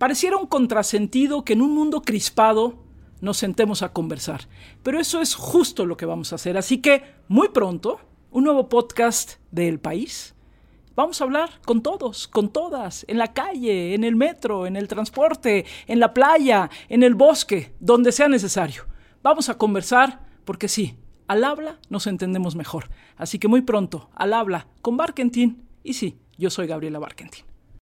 Pareciera un contrasentido que en un mundo crispado nos sentemos a conversar, pero eso es justo lo que vamos a hacer. Así que muy pronto, un nuevo podcast de El País. Vamos a hablar con todos, con todas, en la calle, en el metro, en el transporte, en la playa, en el bosque, donde sea necesario. Vamos a conversar porque sí, al habla nos entendemos mejor. Así que muy pronto, al habla con Barkentin. Y sí, yo soy Gabriela Barkentin.